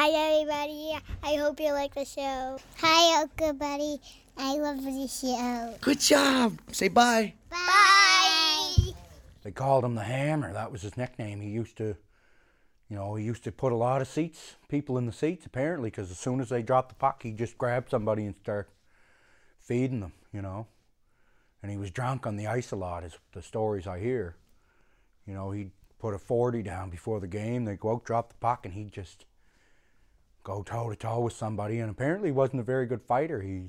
Hi, everybody. I hope you like the show. Hi, Uncle Buddy. I love the show. Good job. Say bye. Bye. They called him the Hammer. That was his nickname. He used to, you know, he used to put a lot of seats, people in the seats apparently, because as soon as they dropped the puck, he'd just grab somebody and start feeding them, you know. And he was drunk on the ice a lot, is the stories I hear. You know, he'd put a 40 down before the game. They'd go out, drop the puck, and he'd just go toe to toe with somebody. And apparently, he wasn't a very good fighter. He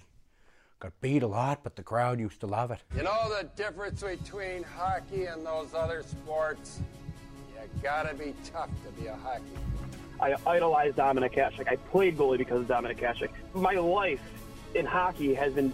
got beat a lot, but the crowd used to love it. You know the difference between hockey and those other sports? You gotta be tough to be a hockey. I idolize Dominik Hasek. I played goalie because of Dominik Hasek. My life in hockey has been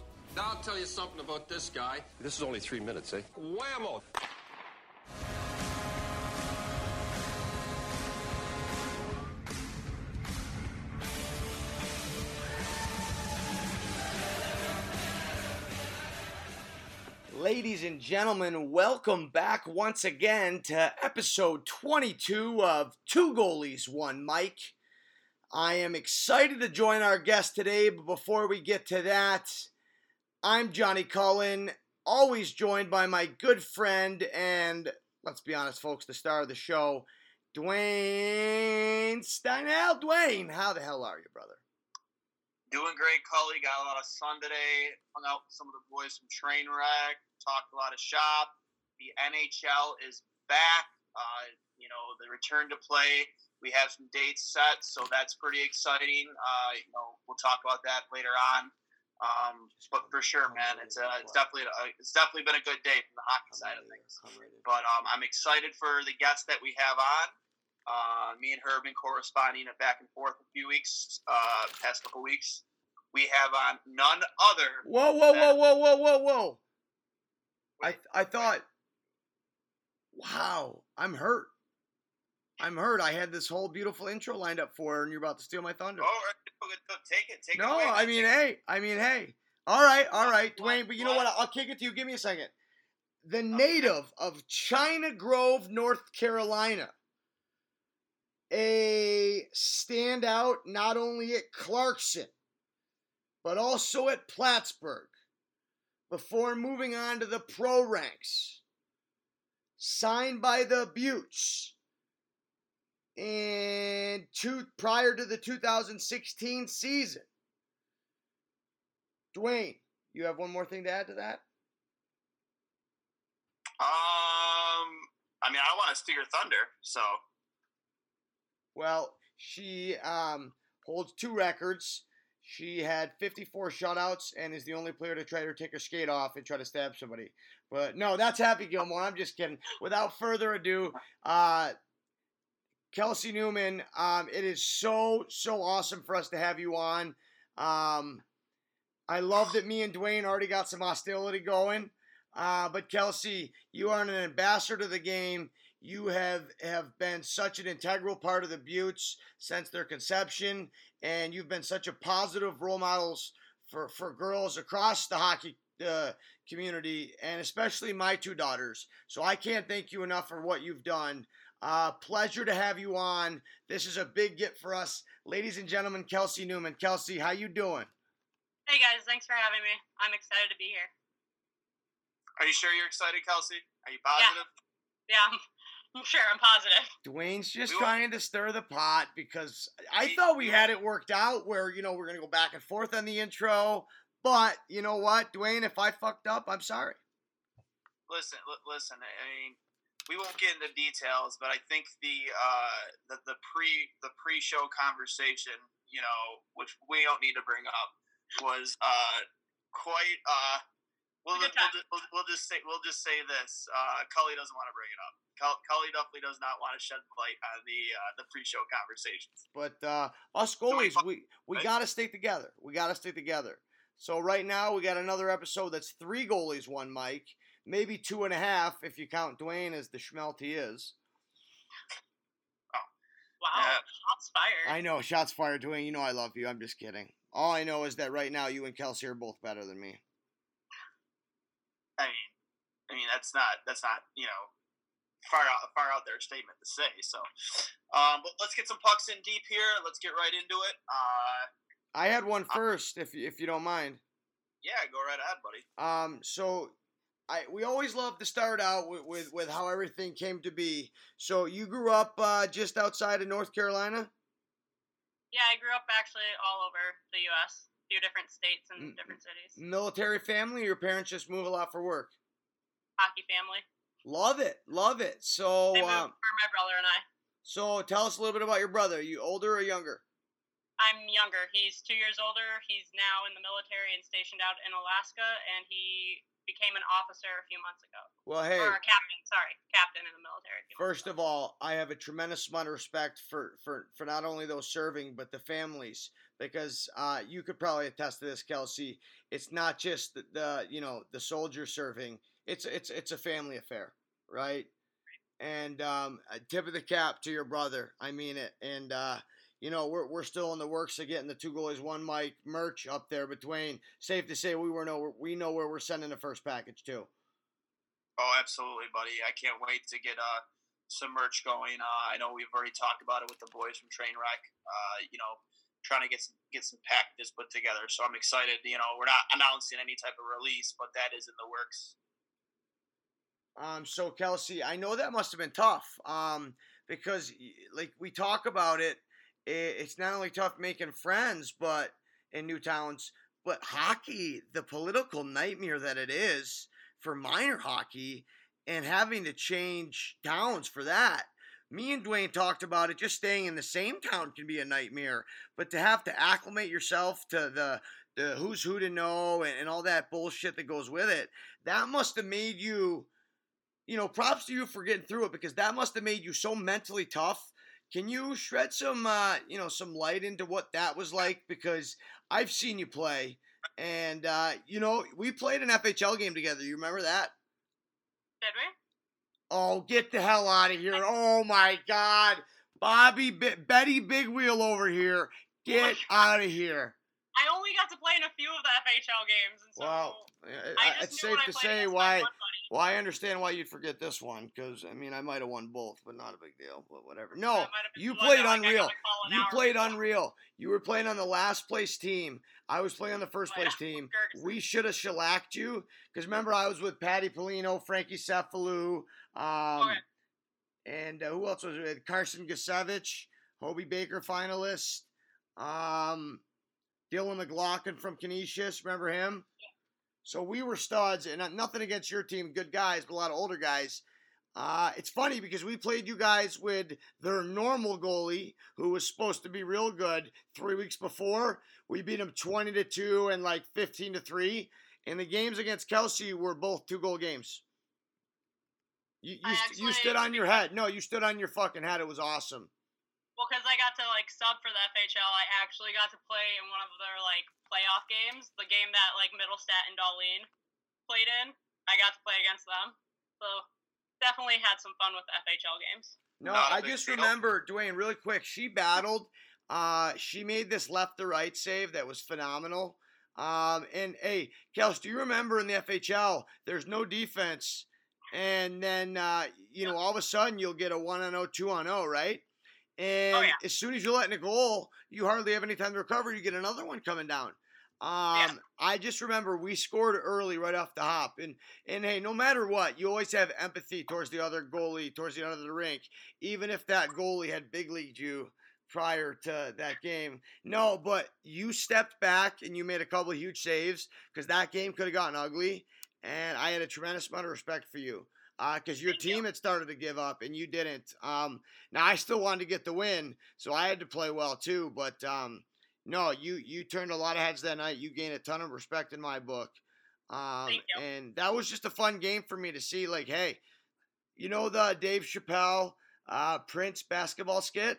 Now I'll tell you something about this guy. This is only three minutes, eh? Whammo! Ladies and gentlemen, welcome back once again to episode 22 of Two Goalies, One Mic. I am excited to join our guest today, but before we get to that, I'm Johnny Cullen, always joined by my good friend and, let's be honest, folks, the star of the show, Dwayne Steinel. Dwayne, how the hell are you, brother? Doing great, Cully. Got a lot of sun today. Hung out with some of the boys from Trainwreck. Talked a lot of shop. The NHL is back. Uh, you know, the return to play. We have some dates set, so that's pretty exciting. Uh, you know, we'll talk about that later on. Um, but for sure, man, it's uh, it's definitely a, it's definitely been a good day from the hockey side of things. But um, I'm excited for the guests that we have on. Uh, me and her have been corresponding back and forth a few weeks, uh, past couple weeks. We have on none other. Whoa, whoa, whoa, whoa, whoa, whoa, whoa. I, I thought, wow, I'm hurt. I'm hurt. I had this whole beautiful intro lined up for her, and you're about to steal my thunder. Oh, go- take it, take no, it. away, I mean, it. hey, I mean, hey. All right, all right, Dwayne. But you know what? what? I'll kick it to you. Give me a second. The native of China Grove, North Carolina, a standout not only at Clarkson, but also at Plattsburgh, before moving on to the pro ranks. Signed by the Beauts. And two, prior to the 2016 season. Dwayne, you have one more thing to add to that? Um, I mean, I want to steal your thunder, so Well, she um, holds two records. She had 54 shutouts and is the only player to try to take her skate off and try to stab somebody. But no, that's Happy Gilmore. I'm just kidding. Without further ado, uh, Kelsey Neumann, um, it is so, so awesome for us to have you on. Um, I love that me and Dwayne already got some hostility going. Uh, but Kelsey, you are an ambassador to the game. You have have been such an integral part of the Beauts since their conception, and you've been such a positive role models for for girls across the hockey uh, community, and especially my two daughters. So I can't thank you enough for what you've done. Uh, pleasure to have you on. This is a big get for us, ladies and gentlemen. Kelsey Neumann, Kelsey, how you doing? Hey guys, thanks for having me. I'm excited to be here. are you sure you're excited, Kelsey? Are you positive? Yeah, I'm, I'm sure. I'm positive. Dwayne's just We will- trying to stir the pot because I We- thought we had it worked out where, you know, we're going to go back and forth on the intro. But you know what, Dwayne, if I fucked up, I'm sorry. Listen, li- listen. I mean, we won't get into details, but I think the uh, the, the pre the pre show conversation, you know, which we don't need to bring up, was uh, quite uh, We'll, just, we'll, we'll, we'll just say we'll just say this. Uh, Cully doesn't want to bring it up. Cull- Cully definitely does not want to shed light on the uh, the pre-show conversations. But uh, us goalies, fuck- we we right? gotta stay together. We gotta stay together. So right now we got another episode that's three goalies, one Mic, maybe two and a half if you count Dwayne as the schmelt he is. Oh. Wow, Yeah. shots fired. I know, shots fired, Dwayne. You know I love you. I'm just kidding. All I know is that right now you and Kelsey are both better than me. I mean, I mean that's not that's not you know far out far out there statement to say. So, um, but let's get some pucks in deep here. Let's get right into it. Uh, I had one first, if you- if you don't mind. yeah, go right ahead, buddy. Um, so I we always love to start out with, with, with how everything came to be. So you grew up uh, just outside of North Carolina. Yeah, I grew up actually all over the U.S., a few different states and Mm, different cities. Military family. Your parents just move a lot for work. Hockey family. Love it, love it. So, They moved um, for my brother and I. so tell us a little bit about your brother. Are you older or younger? I'm younger. He's two years older. He's now in the military and stationed out in Alaska, and he became an officer a few months ago. Well, hey, Or a captain, sorry, captain in the military. a few months first of all, I have a tremendous amount of respect for for for not only those serving but the families because uh, you could probably attest to this, Kelsey. It's not just the, the you know the soldier serving. It's it's it's a family affair, right? And um, tip of the cap to your brother. I mean it. And uh, you know we're we're still in the works of getting the two goalies, one mic merch up there. between. Safe to say we were know we know where we're sending the first package to. Oh, absolutely, buddy. I can't wait to get uh, some merch going. Uh, I know we've already talked about it with the boys from Trainwreck. Uh, you know, trying to get some get some packages put together. So I'm excited. You know, we're not announcing any type of release, but that is in the works. Um, so Kelsey, I know that must have been tough. Um, because like we talk about it, it's not only tough making friends, but in new towns, but hockey, the political nightmare that it is for minor hockey, and having to change towns for that. Me and Dwayne talked about it. Just staying in the same town can be a nightmare, but to have to acclimate yourself to the the who's who to know and, and all that bullshit that goes with it, that must have made you you know, props to you for getting through it because that must have made you so mentally tough. Can you shred some, uh, you know, some light into what that was like? Because I've seen you play, and uh, you know, we played an FHL game together. You remember that? Did we? Oh, get the hell out of here! Oh my God, Bobby, B- Betty Big Wheel over here. Get out of here! I only got to play in a few of the FHL games, and so Wow, I I- it's safe to say why. Well, I understand why you'd forget this one because I mean I might have won both, but not a big deal. But whatever. No, That might have been you played like, unreal. to call an You played before. unreal. You were playing on the last place team. I was playing on the first Oh, place team. We should have shellacked you because remember I was with Patty Polino, Frankie Cephalou, um, Okay. and uh, who else was it? Carson Gicewicz, Hobey Baker finalist, um, Dylan McLaughlin from Canisius. Remember him? So we were studs, and uh, nothing against your team, good guys, but a lot of older guys. Uh, it's funny because we played you guys with their normal goalie, who was supposed to be real good, three weeks before. We beat him twenty to two and like fifteen to three. And the games against Kelsey were both two goal games. You you, st- you stood on your head. No, you stood on your fucking head. It was awesome. Well, because I got to like sub for the FHL, I actually got to play in one of their like playoff games, the game that like Mittelstadt and Darlene played in. I got to play against them, so definitely had some fun with the FHL games. No, Not a I just deal. remember Dwayne really quick. She battled. Uh, she made this left to right save that was phenomenal. Um, and hey, Kels, do you remember in the FHL, there's no defense, and then uh, you know all of a sudden you'll get a one on 0, two on 0, right? And Oh, yeah. as soon as you're letting a goal, you hardly have any time to recover. You get another one coming down. Um, I just remember we scored early right off the hop, and and hey, no matter what, you always have empathy towards the other goalie, towards the other of the rink, even if that goalie had big leagued you prior to that game. No, but you stepped back and you made a couple of huge saves because that game could have gotten ugly, and I had a tremendous amount of respect for you. Because your Thank you. team had started to give up and you didn't. Um, now I still wanted to get the win, so I had to play well too. But um, no, you you turned a lot of heads that night. You gained a ton of respect in my book. Um, and that was just a fun game for me to see. Like, hey, you know the Dave Chappelle uh, Prince basketball skit,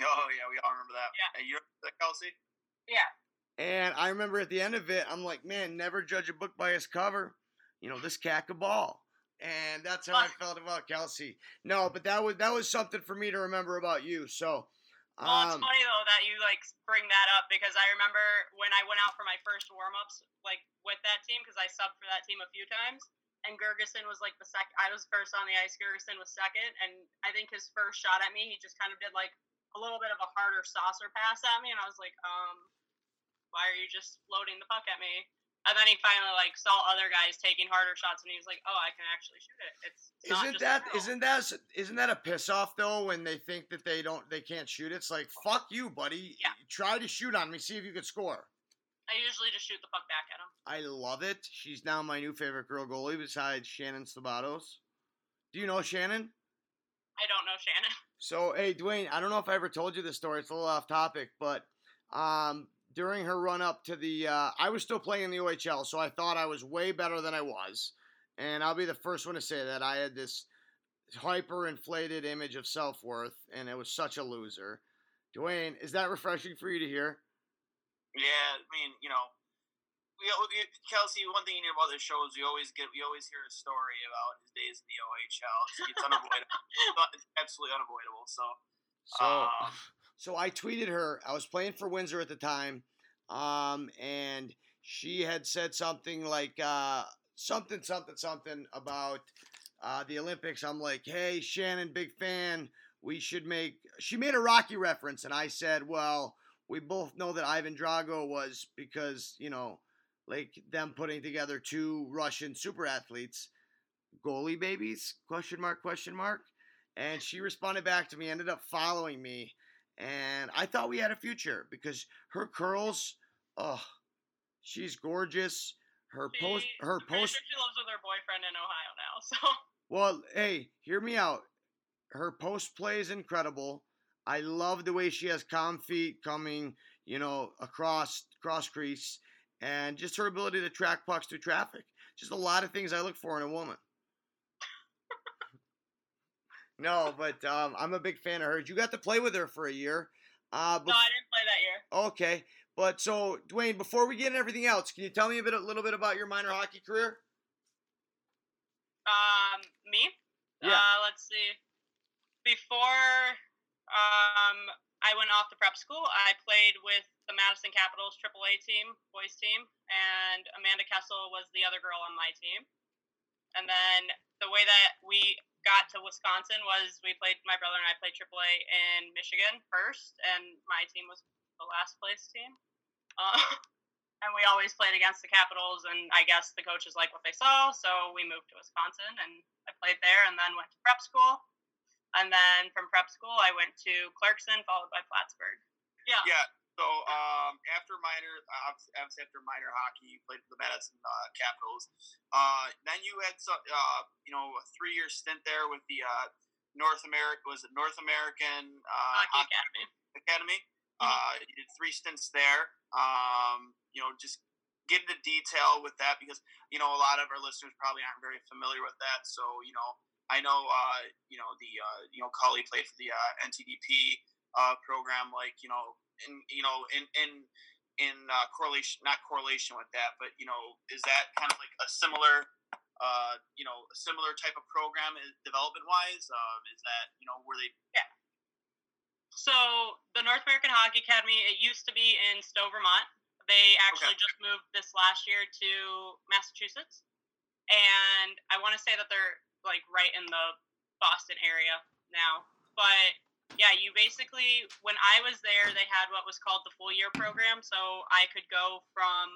Oh yeah, we all remember that. Yeah. Hey, you remember that, Kelsey? Yeah. and I remember at the end of it, I'm like, man, never judge a book by its cover. You know, this cat could ball. And that's how I felt about Kelsey. No, but that was that was something for me to remember about you. So, Well, it's um, funny though that you like bring that up because I remember when I went out for my first warm ups like with that team because I subbed for that team a few times. And Gergeson was like the second. I was first on the ice. Gergeson was second, and I think his first shot at me, he just kind of did like a little bit of a harder saucer pass at me, and I was like, um, why are you just floating the puck at me? And then he finally like saw other guys taking harder shots, and he was like, oh, I can actually shoot it. It's, isn't that drill." isn't that isn't that a piss off though when they think that they don't they can't shoot? It's like fuck you, buddy. Yeah. Try to shoot on me, see if you can score. I usually just shoot the fuck back at him. I love it. She's now my new favorite girl goalie besides Shannon Szabados. Do you know Shannon? I don't know Shannon. So, hey, Dwayne, I don't know if I ever told you this story. It's a little off topic, but um, during her run up to the, uh, I was still playing in the OHL, so I thought I was way better than I was. And I'll be the first one to say that I had this hyper inflated image of self worth, and it was such a loser. Dwayne, is that refreshing for you to hear? Yeah, I mean, you know, we, we Kelsey. One thing you know about this show is we always get we always hear a story about his days in the OHL. It's, it's unavoidable. it's absolutely unavoidable. So, So, Um, so I tweeted her. I was playing for Windsor at the time, um, and she had said something like uh, something, something, something about uh, the Olympics. I'm like, hey, Shannon, big fan. We should make. She made a Rocky reference, and I said, well, we both know that Ivan Drago was because you know, like them putting together two Russian super athletes, goalie babies? Question mark? Question mark? and she responded back to me ended up following me and i thought we had a future because her curls oh she's gorgeous. Her post She- her I'm post sure she lives with her boyfriend in Ohio now. So well hey hear me out. Her post play is incredible. I love the way she has calm feet coming you know across cross crease and just her ability to track pucks through traffic. Just a lot of things i look for in a woman no but um, i'm a big fan of hers you got to play with her for a year uh, no, I didn't play that year. Okay, but so Dwayne, before we get into everything else, can you tell me a bit, a little bit about your minor hockey career? Um, me? Yeah. Uh, let's see. Before um I went off to prep school, I played with the Madison Capitals AAA team, boys team, and Amanda Kessel was the other girl on my team. And then the way that we got to Wisconsin was we played my brother and I played AAA in Michigan first, and my team was the last place team. Uh, and we always played against the Capitals, and I guess the coaches like what they saw, so we moved to Wisconsin, and I played there, and then went to prep school, and then from prep school I went to Clarkson, followed by Plattsburgh. Yeah. yeah. So um, after minor, uh, obviously after minor hockey, you played for the Madison uh, Capitals. Uh, then you had some, uh, you know, a three-year stint there with the uh, North America was it North American uh, Hockey Academy. Academy. Mhm. Uh, you did three stints there. Um, you know, just get into detail with that because you know a lot of our listeners probably aren't very familiar with that. So you know, I know uh, you know the uh, you know Cully played for the uh, NTDP uh, program, like you know, in you know in in in uh, correlation, not correlation with that, but you know, is that kind of like a similar uh, you know, a similar type of program development wise? Um, is that, you know, where they Yeah. So the North American Hockey Academy, it used to be in Stowe, Vermont. They actually Okay. just moved this last year to Massachusetts, and I want to say that they're like right in the Boston area now. But yeah, you basically when I was there, they had what was called the full year program, so I could go from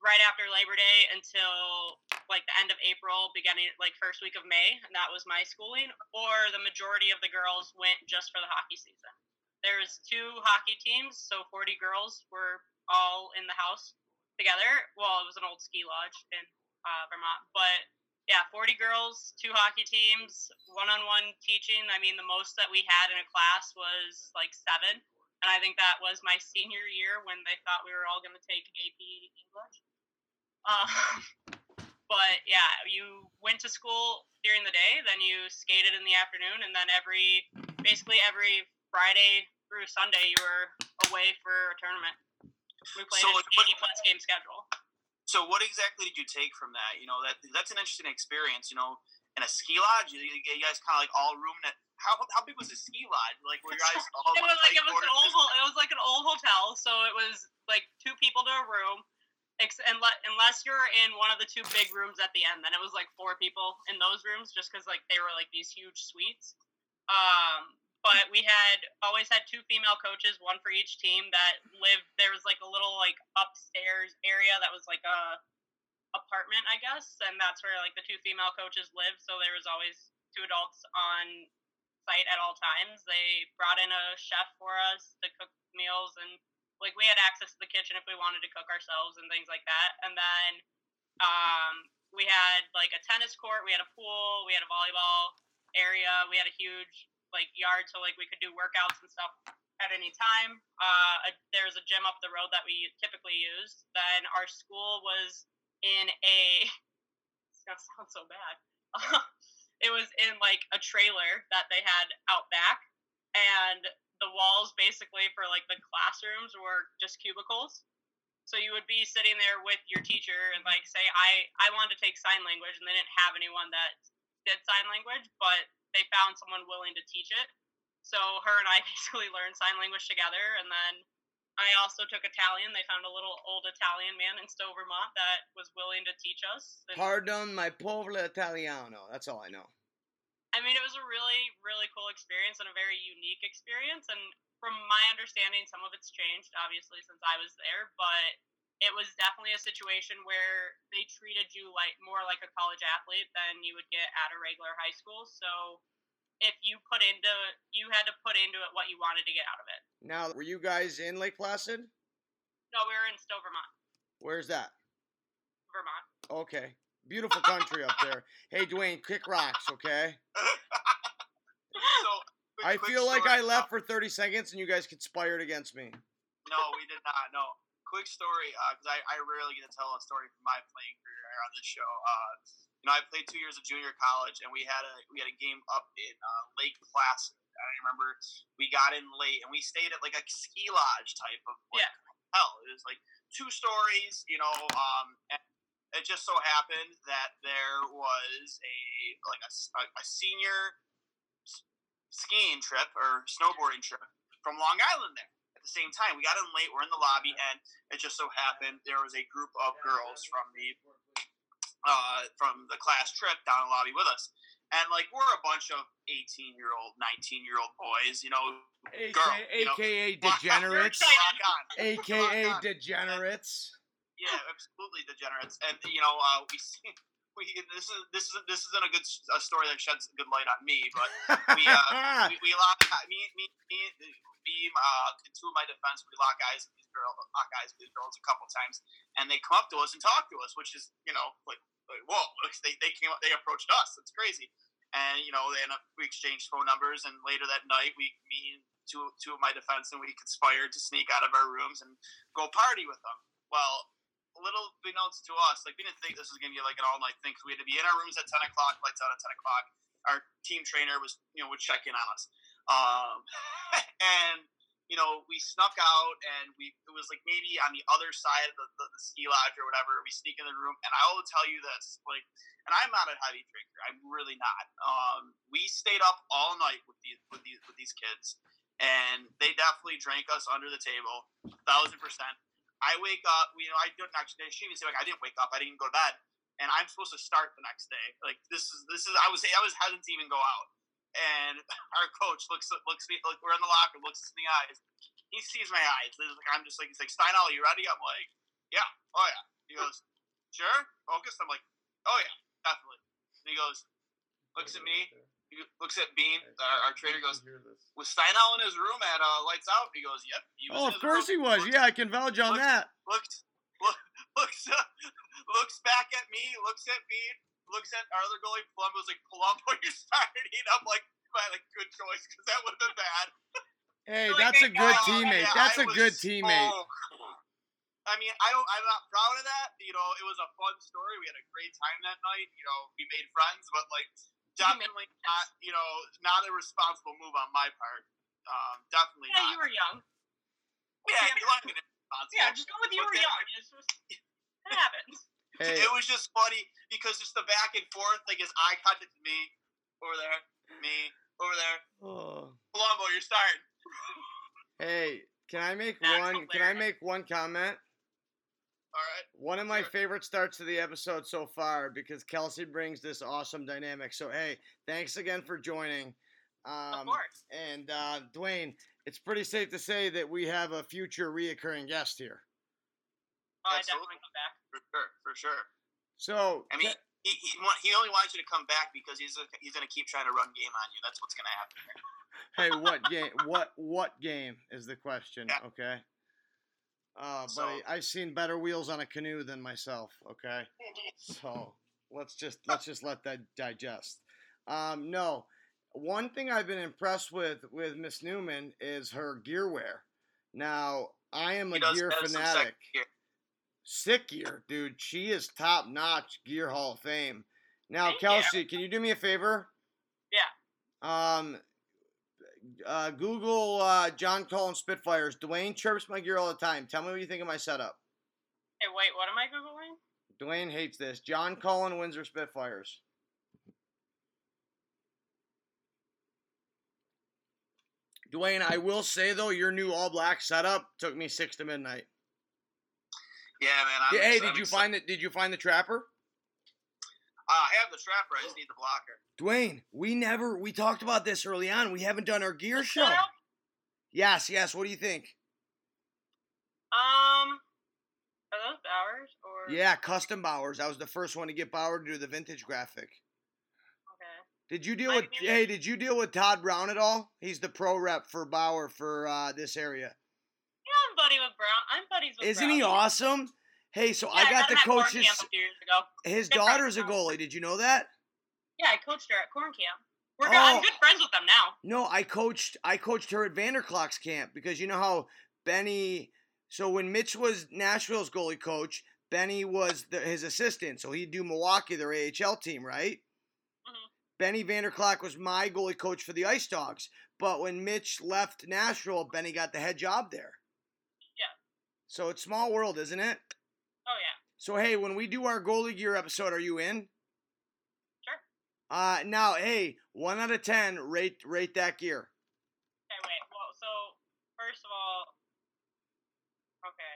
right after Labor Day until like the end of April, beginning like first week of May, and that was my schooling. Or the majority of the girls went just for the hockey season. There's two hockey teams, so 40 girls were all in the house together. Well, it was an old ski lodge in uh, Vermont, but yeah, 40 girls, two hockey teams, one-on-one teaching. I mean, the most that we had in a class was like seven, and I think that was my senior year when they thought we were all going to take AP English. Um, but yeah, you went to school during the day, then you skated in the afternoon, and then every basically every Friday through Sunday you were away for a tournament. We played So, like, what- 80 plus game schedule. So what exactly did you take from that? You know that that's an interesting experience. You know, in a ski lodge, you, you guys kind of like all room at how how big was the ski lodge? Like were you guys all it was like it was an old ho- it was like an old hotel, so it was like two people to a room. Unless you're in one of the two big rooms at the end, then it was like four people in those rooms, just because like they were like these huge suites. Um, but we had always had two female coaches, one for each team that lived. There was like a little like upstairs area that was like a apartment, I guess, and that's where like the two female coaches lived. So there was always two adults on site at all times. They brought in a chef for us to cook meals and like we had access to the kitchen if we wanted to cook ourselves and things like that. And then um, we had like a tennis court, we had a pool, we had a volleyball area, we had a huge like yard so like we could do workouts and stuff at any time. Uh, a, there was a gym up the road that we typically used. Then our school was in a. It's gonna sound so bad. it was in like a trailer that they had out back, and the walls basically for like the classrooms were just cubicles. So you would be sitting there with your teacher and like say I I wanted to take sign language and they didn't have anyone that did sign language, but they found someone willing to teach it. So her and I basically learned sign language together, and then I also took Italian. They found a little old Italian man in Stowe, Vermont, that was willing to teach us. And, Pardon my povero italiano. That's all I know. I mean, it was a really, really cool experience and a very unique experience. And from my understanding, some of it's changed, obviously, since I was there, but it was definitely a situation where they treated you like more like a college athlete than you would get at a regular high school. So if you put into you had to put into it what you wanted to get out of it. Now, were you guys in Lake Placid? No, we were in Stowe, Vermont. Where's that? Vermont. Okay. Beautiful country up there. Hey, Dwayne, kick rocks, okay? so, I feel like I left for 30 seconds and you guys conspired against me. No, we did not. No. Quick story, because I, I rarely get to tell a story from my playing career on this show. Uh, you know, I played two years of junior college, and we had a we had a game up in uh, Lake Placid. I remember we got in late, and we stayed at like a ski lodge type of like, Yeah. hotel. It was like two stories, you know. Um, and it just so happened that there was a like a- a senior skiing trip or snowboarding trip from Long Island there at the same time. We got in late. We're in the lobby, and it just so happened there was a group of girls from the uh, from the class trip down in the lobby with us. And like we're a bunch of eighteen year old, nineteen year old boys, you know. Girl, you. AKA Rock- degenerates. AKA degenerates. Yeah, absolutely degenerates. And you know, uh, we see. We, this is this is this isn't a good a story that sheds good light on me, but we uh, we, we lock me me me me uh two of my defense we lock eyes with these girls lock eyes with these girls a couple times and they come up to us and talk to us which is you know like, like whoa they, they came up they approached us it's crazy. And you know they end up we exchanged phone numbers and later that night we me and two two of my defense and we conspired to sneak out of our rooms and go party with them. Well little beknownst to us like we didn't think this was gonna be like an all night thing because we had to be in our rooms at 10 o'clock lights out at 10 o'clock. Our team trainer was you know would check in on us. Um, and you know we snuck out and we it was like maybe on the other side of the, the, the ski lodge or whatever we sneak in the room. And i will tell you this like and i'm not a heavy drinker i'm really not. Um, we stayed up all night with these with these with these kids and they definitely drank us under the table thousand percent i wake up you know i didn't actually she say like i didn't wake up i didn't go to bed and i'm supposed to start the next day like this is this is i was i was hesitant to even go out and our coach looks looks me like we're in the locker, looks in the eyes. He sees my eyes. Like, I'm just like he's like Steinel, you ready? I'm like, yeah, oh yeah. He goes, sure, focused. I'm like, oh yeah, definitely. And he goes, looks at me. He looks at Bean. Our, our trainer goes, was Steinel in his room at uh, lights out? He goes, yep. He was Oh, of course room. he was. Looks- Yeah, I can vouch on looks- that. looks look, looks uh, looks back at me, looks at me, looks at our other goalie Palumbo, was like, Palumbo, you're starting. I'm like, like good choice because that would have been bad. Hey, that's a good teammate. Yeah, That's a good teammate. so- I mean, I don't. I'm not proud of that. You know, it was a fun story. We had a great time that night. You know, we made friends, but like definitely not. You know, not a responsible move on my part. Um, definitely Yeah, not. you were young. yeah, you want me to be responsible. Yeah, just go with you But were then- young. It's just, it happens. Hey, It was just funny because just the back and forth, like his eye contact, to me over there, me over there. oh. Columbo, you're starting. hey, can I make That's one? Can I make one comment? All right. One of my Sure. favorite starts to the episode so far because Kelsey brings this awesome dynamic. So hey, thanks again for joining. Um, of course. And uh, Dwayne, it's pretty safe to say that we have a future reoccurring guest here. Oh, I Absolutely. definitely come back. For sure, for sure. So I mean, he, he, he only wants you to come back because he's he's gonna keep trying to run game on you. That's what's gonna happen. hey, what game? What what game is the question? Yeah. Okay. Uh, So- buddy, I've seen better wheels on a canoe than myself. Okay. So let's just let's just let that digest. Um, no, one thing I've been impressed with with Miss Neumann is her gear wear. Now I am a gear fanatic. gear. Sick gear, dude. She is top notch gear Hall of Fame. Now, Thank you. Kelsey, can you do me a favor? Yeah. Um, uh, Google uh, John Cullen Spitfires. Dwayne chirps my gear all the time. Tell me what you think of my setup. Hey, wait, what am I googling? Dwayne hates this. John Cullen Windsor Spitfires. Dwayne, I will say though, your new all black setup took me six to midnight. Yeah, man. I'm hey, ex- did I'm you exci- find it? Did you find the trapper? Uh, I have the trapper. I just need the blocker. Dwayne, we never we talked about this early on. We haven't done our gear show. Setup? Yes, yes. What do you think? Um, are those Bauers or? Yeah, custom Bauers. I was the first one to get Bauer to do the vintage graphic. Okay. Did you deal I with mean- Hey, did you deal with Todd Brown at all? He's the pro rep for Bauer for uh, this area. Yeah, I'm buddy with Brown. I'm buddies with Isn't Brown. he awesome? Hey, so Yeah, I got at Korn his camp a few years ago. his Good friend daughter's a goalie. Did you know that? Yeah, I coached her at Korn camp. We're good. Oh. I'm good friends with them now. No, I coached I coached her at Vanderklok's camp because you know how Benny so when Mitch was Nashville's goalie coach, Benny was the, his assistant, so he'd do Milwaukee, their AHL team, right? Mhm. Benny Vanderklok was my goalie coach for the Ice Dogs, but when Mitch left Nashville, Benny got the head job there. Yeah. So it's small world, isn't it? Yeah. So hey, when we do our goalie gear episode, are you in? Sure. Uh now, hey, one out of ten, rate rate that gear. Okay, wait. Well, so first of all, okay.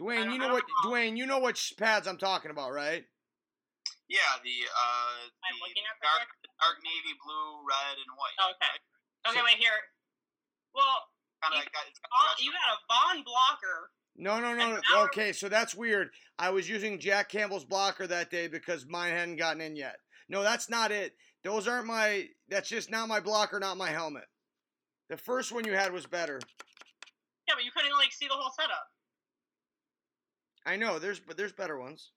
Dwayne, you know what don't know. Dwayne, you know which pads I'm talking about, right? Yeah, the uh, I'm the looking at the dark, correct- dark navy blue, red, and white. Okay. Okay, So- wait here. Well, Kind You of got, got you got a Vaughn blocker. No, no, no. No. Okay, so that's weird. I was using Jack Campbell's blocker that day because mine hadn't gotten in yet. No, that's not it. Those aren't my. That's just not my blocker, not my helmet. The first one you had was better. Yeah, but you couldn't like see the whole setup. I know. There's but there's better ones.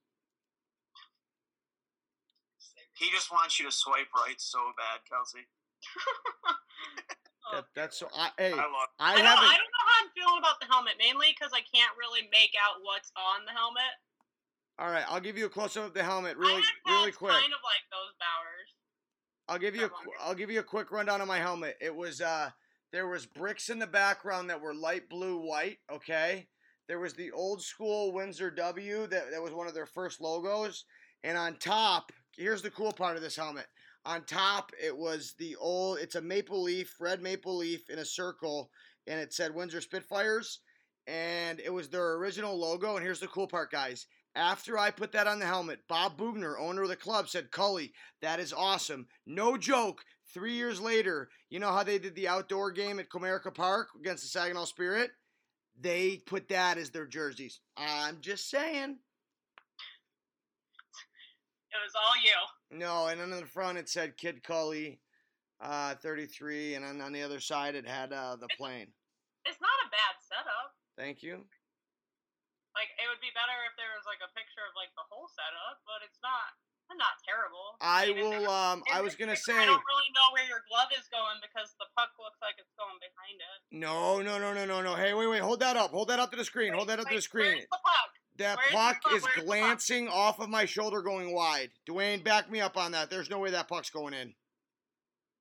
He just wants you to swipe right so bad, Kelsey. Oh, That, that's so. I, hey, I love. I I, don't, haven't. I don't know how I'm feeling about the helmet, mainly because I can't really make out what's on the helmet. All right, I'll give you a close up of the helmet, really, really quick. Kind of like those Bauers. I'll give you a Not qu- longer. I'll give you a quick rundown on my helmet. It was uh there was bricks in the background that were light blue white, okay? There was the old school Windsor W that, that was one of their first logos. And on top, here's the cool part of this helmet. On top, it was the old it's a maple leaf, red maple leaf in a circle, and it said Windsor Spitfires. And it was their original logo. And here's the cool part, guys. After I put that on the helmet, Bob Boughner, owner of the club, said, Cully, that is awesome. No joke. Three years later, you know how they did the outdoor game at Comerica Park against the Saginaw Spirit? They put that as their jerseys. I'm just saying. It was all you. No, and on the front it said Kid Cully, uh, 33, and on, on the other side it had uh, the plane. It's not a bad setup. Thank you. Like it would be better if there was like a picture of like the whole setup, but it's not. I'm not terrible. I mean, will. Um, I was gonna say. I don't really know where your glove is going because the puck looks like it's going behind it. No, no, no, no, no, no. Hey, wait, wait. Hold that up. Hold that up to the screen. Hold that up to the screen. The puck? That Where's puck puck? is Where's the puck? glancing off of my shoulder going wide. Dwayne, back me up on that. There's no way that puck's going in.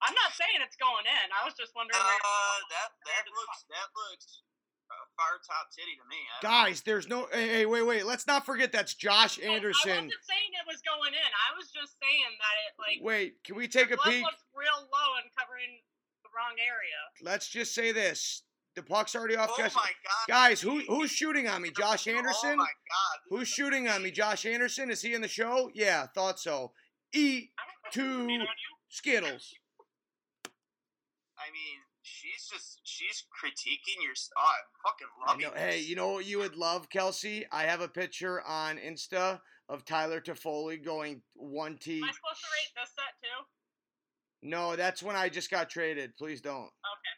I'm not saying it's going in. I was just wondering. Uh, that that looks that looks uh, far top titty to me. I don't- Guys, there's no. Hey, hey, wait, wait. Let's not forget that's Josh Anderson. I wasn't saying it was going in. I was just saying that it like Wait, can we take a peek? looks real low and covering the wrong area. Let's just say this: the puck's already off. Oh Josh- my god. Guys, who who's shooting on me? Josh oh Anderson. Oh my god. Who's shooting on me? Josh Anderson? Is he in the show? Yeah, thought so. Eat I don't know two who's being on you. Skittles. I mean, she's just she's critiquing your. st- Oh, I fucking I love know- you. hey, you know what you would love, Kelsey? I have a picture on Insta of Tyler Toffoli going one T. Am I supposed to rate this set too? No, that's when I just got traded. Please don't. Okay.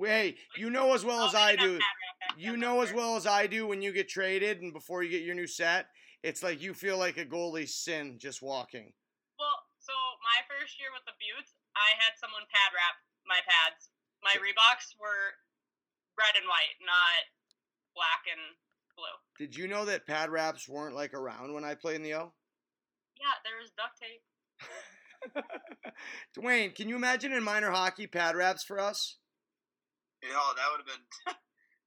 Wait, you know as well as I do. Pat Rap back You know as well as I do when you get traded and before you get your new set, it's like you feel like a goalie's sin just walking. Well, so my first year with the Beauts, I had someone pad wrap my pads. My Reeboks were red and white, not black and blue. Did you know that pad wraps weren't like around when I played in the O? Yeah, there was duct tape. Dwayne, can you imagine in minor hockey pad wraps for us? You know, that would have been.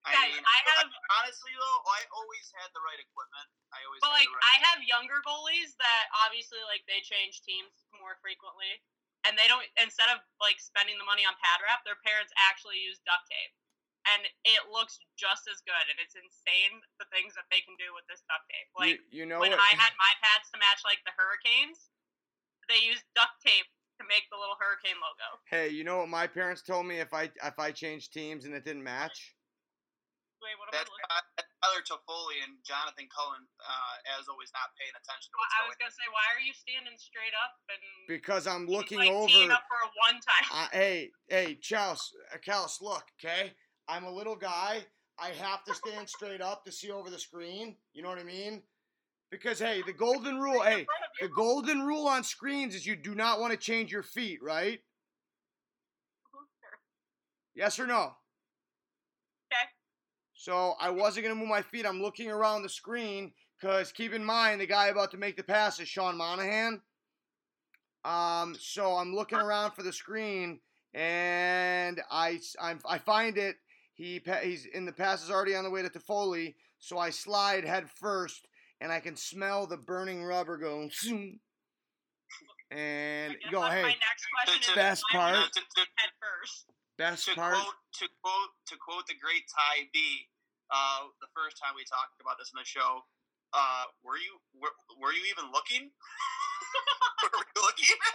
I Guys, mean, I have- honestly though, I always had the right equipment. I always. But had like, the right I have younger goalies that obviously like they change teams more frequently, and they don't. Instead of like spending the money on pad wrap, their parents actually use duct tape, and it looks just as good. And it's insane the things that they can do with this duct tape. Like you, you know when what? I had my pads to match like the Hurricanes, they used duct tape to make the little Hurricane logo. hey, you know what my parents told me if I if I changed teams and it didn't match? Wait, what am I That's looking? that's Tyler Toffoli and Jonathan Cullen, uh, as always, not paying attention to Well, I was going. gonna say, why are you standing straight up and Because I'm looking like, teeing over. up for a one time? Uh, hey, hey, Chels, uh, Kels, look, okay? I'm a little guy. I have to stand straight up to see over the screen. You know what I mean? Because hey, the golden rule, hey, the golden rule on screens is you do not want to change your feet, right? Yes or no? Okay. So I wasn't gonna move my feet. I'm looking around the screen because keep in mind the guy about to make the pass is Sean Monahan. Um, so I'm looking around for the screen and I I'm, I find it. He he's in the pass is already on the way to Toffoli, so I slide head first and I can smell the burning rubber going. zoom. And go, that's hey, My next question is Best why would part- To, to, head first. best to part. quote to quote to quote the great Ty B, uh, the first time we talked about this in the show, uh, were you were, were you even looking? were you looking?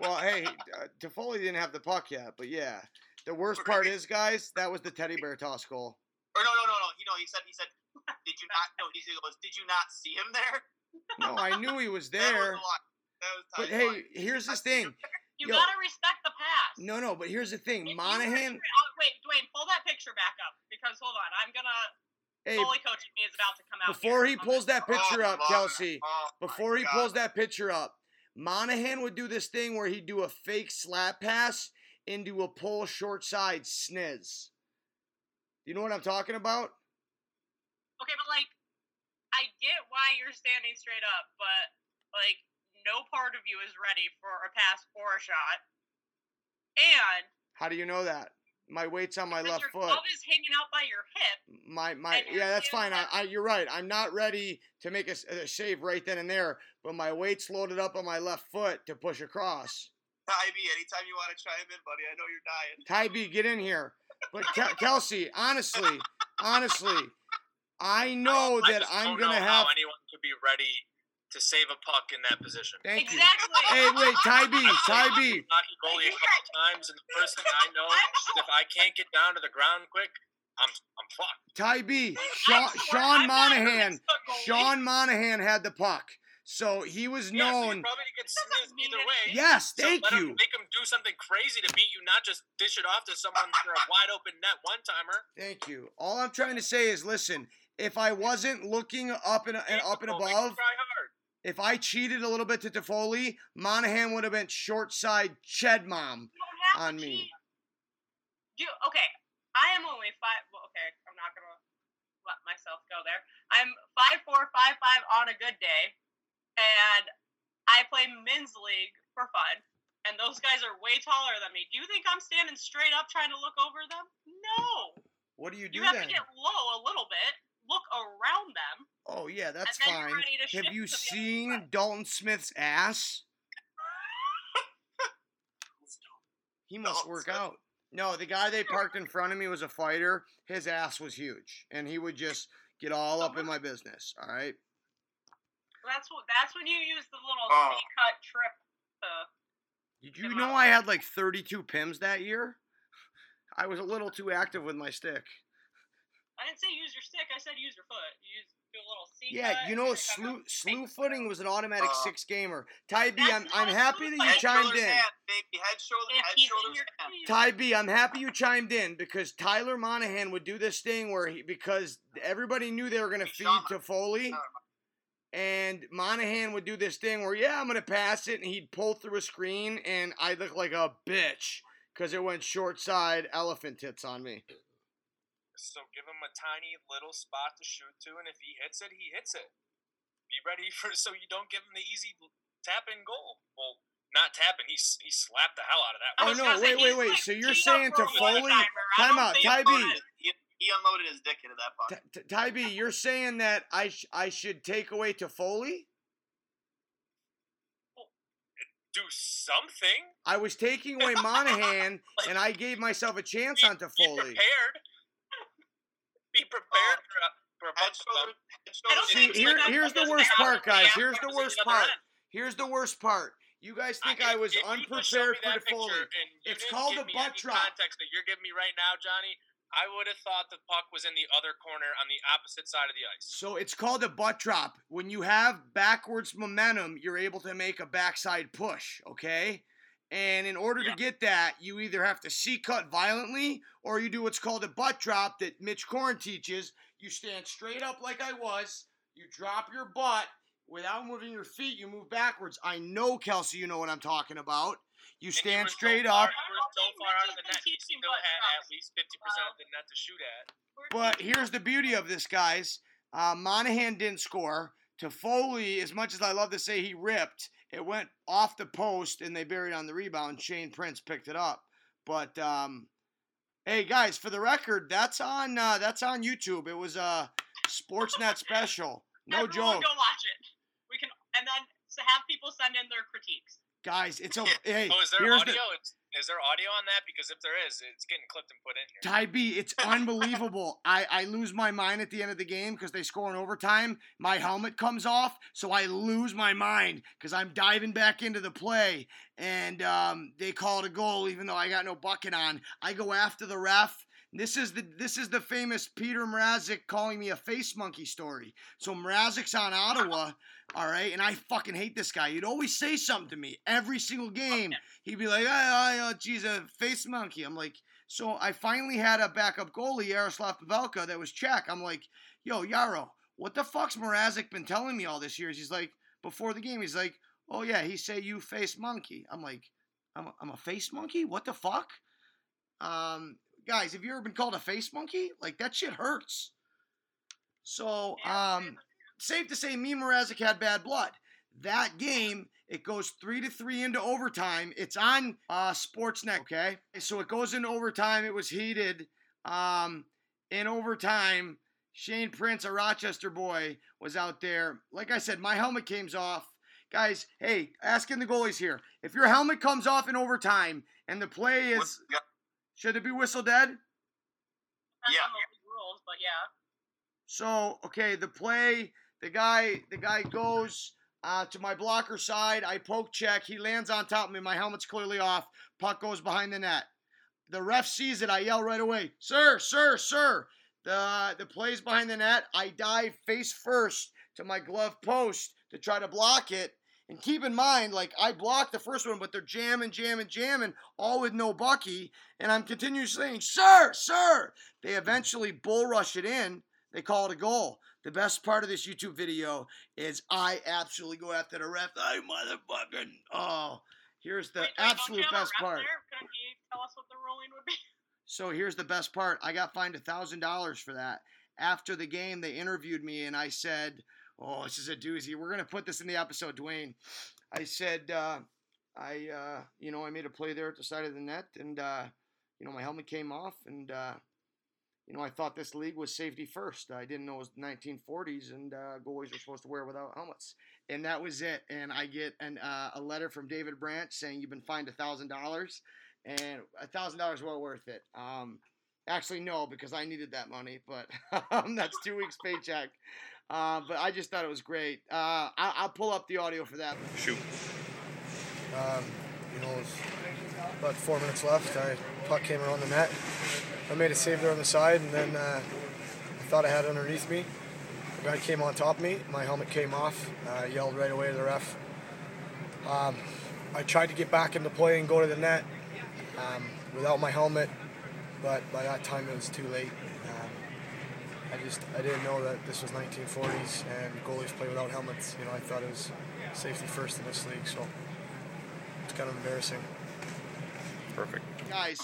Well, hey, uh, Toffoli didn't have the puck yet, but yeah. The worst part is, guys, that was the teddy bear toss goal. or no, no, no, no. You know, he said he said, did you not? No, he goes, did you not see him there? No, I knew he was was there. the. That was But hey, line. here's this thing. You Yo. gotta respect the pass. No, no, but here's the thing. If Monahan, picture- oh, wait, Dwayne, pull that picture back up because hold on, I'm gonna. hey, coaching me is about to come out. before here. he pulls that picture Oh, up, Kelsey, oh, before he God. pulls that picture up, Monahan would do this thing where he'd do a fake slap pass into a pull short side sniz. You know what I'm talking about? Okay, but like, I get why you're standing straight up, but like, no part of you is ready for a pass or a shot, and How do you know that? My weight's on my because left your foot. glove is hanging out by your hip. my my yeah that's fine I. I you're right i'm not ready to make a save right then and there but my weight's loaded up on my left foot to push across Ty B, anytime you want to chime in, buddy, I know you're dying. ty b get in here but Kel- kelsey honestly honestly i know I that i'm don't gonna know have how anyone could be ready to save a puck in that position. thank you Exactly. hey wait ty b ty b Hockey goalie a couple times, and the first thing I know is if I can't get down to the ground quick, I'm I'm fucked. ty b I sean, sean I'm monahan six-foot sean monahan had the puck so he was Yeah, so known you're probably gonna get doesn't snizzed mean either way. yes So thank let you Him, make him do something crazy to beat you, not just dish it off to someone for a wide open net one timer. Thank you. All I'm trying to say is, listen. If I wasn't looking up and, and up and above, if I cheated a little bit to Toffoli, Monahan would have been short side Ched mom. You On me. Do okay. I am only five. Well, okay, I'm not gonna let myself go there. I'm five four, five five on a good day, and I play men's league for fun. And those guys are way taller than me. Do you think I'm standing straight up trying to look over them? No. What do you do You have then? to get low a little bit, look around them. Oh yeah, that's then you're fine. ready to Have you to seen. Dalton Smith's ass? He must Dalton work Smith. out. No, the guy they parked in front of me was a fighter. His ass was huge, and he would just get all up in my business. All right. That's what. That's when you use the little Oh. C cut trip. To, Did you know I had like 32 pims that year? I was a little too active with my stick. I didn't say use your stick. I said use your foot. Use do a little C Yeah, you know, slew slew footing was an automatic Uh, six gamer. Ty B, That's I'm I'm happy that you chimed shoulders, in. hand, baby. Head, shoulders, If head, he's in shoulders, your hand. team. Ty B, I'm happy you chimed in because Tyler Monahan would do this thing where he because everybody knew they were gonna feed Shaman. Toffoli, and Monahan would do this thing where yeah, I'm gonna pass it, and he'd pull through a screen, and I'd look like a bitch because it went short side elephant tits on me. So give him a tiny little spot to shoot to, and if he hits it, he hits it. Be ready for so you don't give him the easy tap in goal. Well, not tapping. He he slapped the hell out of that. Oh no, wait, wait, wait. like, So you're saying to Foley? one-timer. I Time out, think Ty B. He, he unloaded his dick into that puck. T- T- Ty B, you're saying that I sh- I should take away Toffoli? Do something. I was taking away Monahan, and I gave myself a chance Be- on Be Foley. prepared. Be prepared oh, for a, for a Head, bunch of them. shoulders, head, I don't shoulders, See, here- here's the worst part, guys. Here's the worst part. Here's the worst part. You guys think I- I was if you just showed unprepared for that the Foley. picture and you It's called a butt any drop. Context that you're giving me right now, Johnny. I would have thought the puck was in the other corner on the opposite side of the ice. So it's called a butt drop. When you have backwards momentum, you're able to make a backside push, okay? And in order Yeah. to get that, you either have to C cut violently or you do what's called a butt drop that Mitch Korn teaches. You stand straight up like I was, you drop your butt without moving your feet, you move backwards. I know, Kelsey, you know what I'm talking about. You And you stand so straight far- up. So far out of the net, you still had at least 50% of the net to shoot at. But here's the beauty of this, guys. Uh, Monahan didn't score. Toffoli, as much as I love to say he ripped, it went off the post and they buried on the rebound. Shane Prince picked it up. But um, hey, guys, for the record, that's on uh, that's on YouTube. It was a Sportsnet special. No Everyone joke, Go watch it. We can and then so have people send in their critiques. Guys. It's a hey. Oh, is there audio? the Is, there audio on that? Because if there is, it's getting clipped and put in here. Ty B, it's unbelievable. I, I lose my mind at the end of the game because they score in overtime. My helmet comes off, so I lose my mind because I'm diving back into the play, and um, they call it a goal even though I got no bucket on. I go after the ref. This is the this is the famous Peter Mrazek calling me a face monkey story. So Mrazek's on Ottawa, all right, and I fucking hate this guy. He'd always say something to me every single game. He'd be like, "I, I, uh, geez, a face monkey." I'm like, so I finally had a backup goalie, Jaroslav Pavelka, that was Czech. I'm like, yo, Yaro, what the fuck's Mrazek been telling me all this years? He's like, before the game, he's like, oh yeah, he say you face monkey. I'm like, I'm a, I'm a face monkey? What the fuck? Um, guys, have you ever been called a face monkey? Like that shit hurts. So, um, safe to say, me and Mrazek had bad blood. That game, it goes three to three into overtime. It's on uh, Sportsnet, okay? So it goes into overtime. It was heated. Um, in overtime, Shane Prince, a Rochester boy, was out there. Like I said, my helmet came off. Guys, hey, asking the goalies here. If your helmet comes off in overtime and the play is, Yeah. Should it be whistle dead? Yeah. rules, but yeah. So okay, the play, the guy, the guy goes uh, to my blocker side. I poke check. He lands on top of me. My helmet's clearly off. Puck goes behind the net. The ref sees it. I yell right away, "Sir, sir, sir!" The the play's behind the net. I dive face first to my glove post to try to block it. And keep in mind, like I blocked the first one, but they're jamming, jamming, jamming, all with no Bucky. And I'm continuously saying, "Sir, sir!" They eventually bull rush it in. They call it a goal. The best part of this YouTube video is I absolutely go after the ref. I motherfucking oh. Here's the Wait, wait, don't you absolute best part. There? Couldn't he tell us what the ruling would be? So here's the best part. I got fined a thousand dollars for that. After the game, they interviewed me and I said, "Oh, this is a doozy. We're gonna put this in the episode, Dwayne." I said, uh, "I, uh, you know, I made a play there at the side of the net, and uh, you know, my helmet came off, and uh, you know, I thought this league was safety first. I didn't know it was the 1940s, and uh, goalies were supposed to wear without helmets." And that was it. And I get an, uh, a letter from David Branch saying you've been fined a thousand dollars and a thousand dollars well worth it. Um, actually, no, because I needed that money, but um, that's two weeks paycheck. Uh, but I just thought it was great. Uh, I, I'll pull up the audio for that. Shoot. Um, you know, it was about four minutes left. I puck came around the net. I made a save there on the side, and then uh, I thought I had it underneath me. The guy came on top of me. My helmet came off. I yelled right away to the ref. Um, I tried to get back into play and go to the net um, without my helmet, but by that time it was too late. I just I didn't know that this was 1940s and goalies play without helmets. You know, I thought it was safety first in this league, so it's kind of embarrassing. Perfect. guys,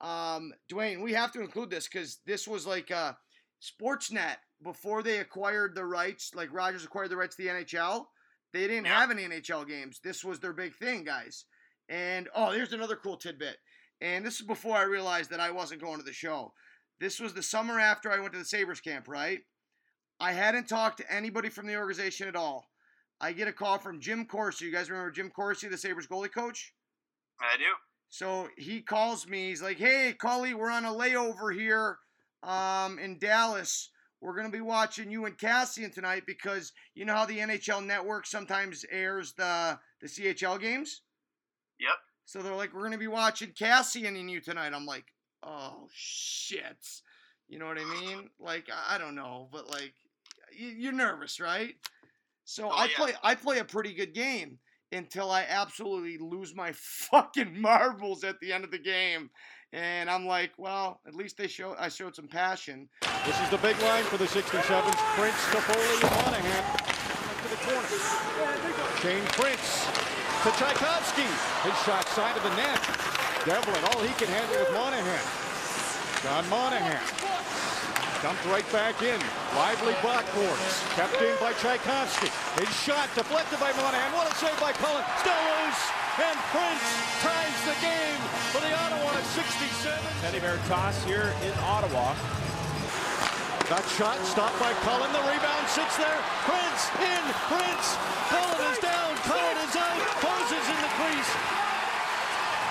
um, Dwayne, we have to include this because this was like uh, Sportsnet before they acquired the rights, like Rogers acquired the rights to the NHL. They didn't have any NHL games. This was their big thing, guys. And oh, here's another cool tidbit. And this is before I realized that I wasn't going to the show. This was the summer after I went to the Sabres camp, right? I hadn't talked to anybody from the organization at all. I get a call from Jim Corsi. You guys remember Jim Corsi, the Sabres goalie coach? I do. So he calls me. He's like, "Hey, Cully, we're on a layover here um, in Dallas. We're gonna be watching you and Kassian tonight because you know how the NHL Network sometimes airs the the CHL games. Yep. So they're like, we're gonna be watching Kassian and you tonight. I'm like, oh shit. You know what I mean? Like I I don't know, but like you're nervous, right? So Oh, I yeah. play I play a pretty good game until I absolutely lose my fucking marbles at the end of the game. And I'm like, well, at least they show I showed some passion. This is the big line for the 67s. Prince, Toffoli, and Monahan. To the corner. Shane Prince to Tchaikovsky. His shot side of the net. Devlin, all he can handle with Monahan. Sean Monahan. Dumped right back in. Lively backboards. Kept in by Tchaikovsky. His shot deflected by Monahan. What a save by Cullen. Still loose. And Prince ties the game for the Ottawa 67. Teddy Bear toss here in Ottawa. That shot stopped by Cullen. The rebound sits there. Prince in. Prince. Cullen is down. Cullen is out. Poses in the crease.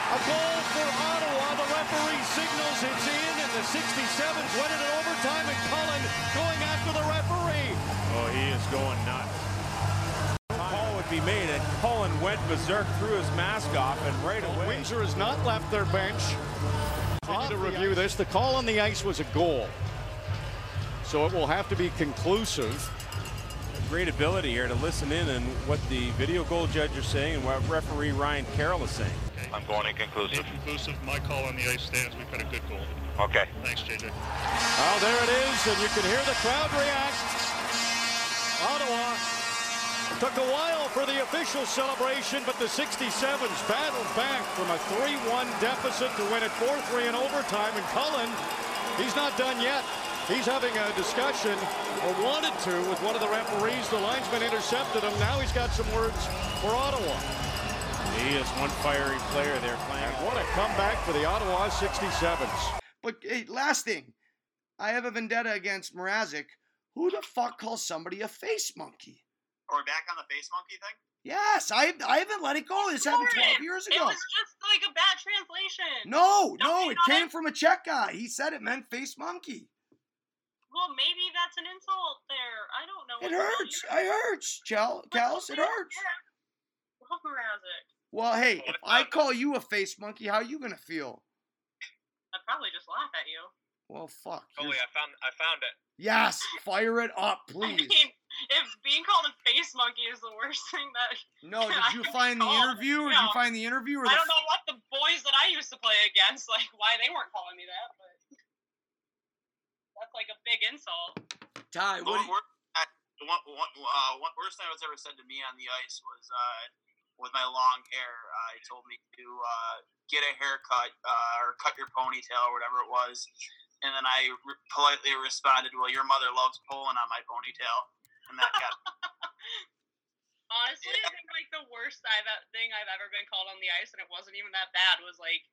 A goal for Ottawa. The referee signals it's in, and the 67s went into overtime, and Cullen going after the referee. Oh, he is going nuts. Call would be made, and Cullen went berserk, threw his mask off, and right away. Windsor has not left their bench. Continue to review this. The call on the ice was a goal. So it will have to be conclusive. Great ability here to listen in and what the video goal judge is saying and what referee Ryan Carroll is saying. I'm going inconclusive. Inconclusive. My call on the ice stands. We've got a good goal. Okay. Thanks, JJ. Oh, there it is, and you can hear the crowd react. Ottawa took a while for the official celebration, but the 67s battled back from a 3-1 deficit to win it 4-3 in overtime. And Cullen, he's not done yet. He's having a discussion, or wanted to, with one of the referees. The linesman intercepted him. Now he's got some words for Ottawa. He is one fiery player there playing. And what a comeback for the Ottawa 67s. But hey, last thing, I have a vendetta against Mrazek. Who the fuck calls somebody a face monkey? Are we back on the face monkey thing? Yes, I I haven't let it go. This happened 12 years ago. It ago. was just like a bad translation. No, Don't no, it came that? from a Czech guy. He said it meant face monkey. Well, maybe that's an insult there. I don't know. It what to tell hurts. you. It hurts, Chel, But Kels, it hurts. yeah. Love Mrazek. Well, hey, if I call you a face monkey, how are you gonna feel? I'd probably just laugh at you. Well, fuck. Holy, I found I found it. Yes, fire it up, please. I please. mean, if being called a face monkey is the worst thing that. No, I did you can find the call, interview? Did no. you find the interview or the I don't know what the boys that I used to play against, like, why they weren't calling me that, but. That's like a big insult. Ty, The what? one, wor- I- the one, one, uh, one worst thing that was ever said to me on the ice was uh, with my long hair. Uh, he told me to uh, get a haircut uh, or cut your ponytail or whatever it was. And then I re- politely responded, "Well, your mother loves pulling on my ponytail," and that got Honestly, I think like the worst I've e- thing I've ever been called on the ice, and it wasn't even that bad, was like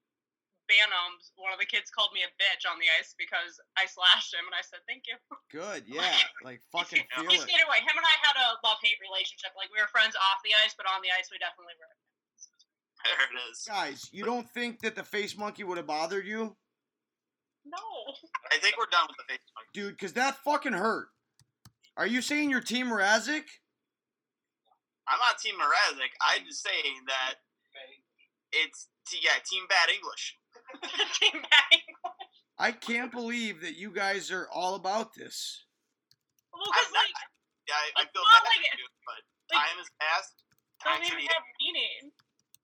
Banums. One of the kids called me a bitch on the ice because I slashed him, and I said thank you. Good, yeah. Like fucking feel He it. skated away. Him and I had a love hate relationship. Like we were friends off the ice, but on the ice we definitely were. there it is. Guys, you don't think that the face monkey would have bothered you, No. I think we're done with the face monkey. dude? Because that fucking hurt. Are you saying you're Team Mrazek? I'm not Team Mrazek. I'm just saying that it's yeah, Team Bad English. Team I can't believe that you guys are all about this. Well, because like Yeah, I, I feel bad like for you, but time has passed. Time doesn't even have meaning.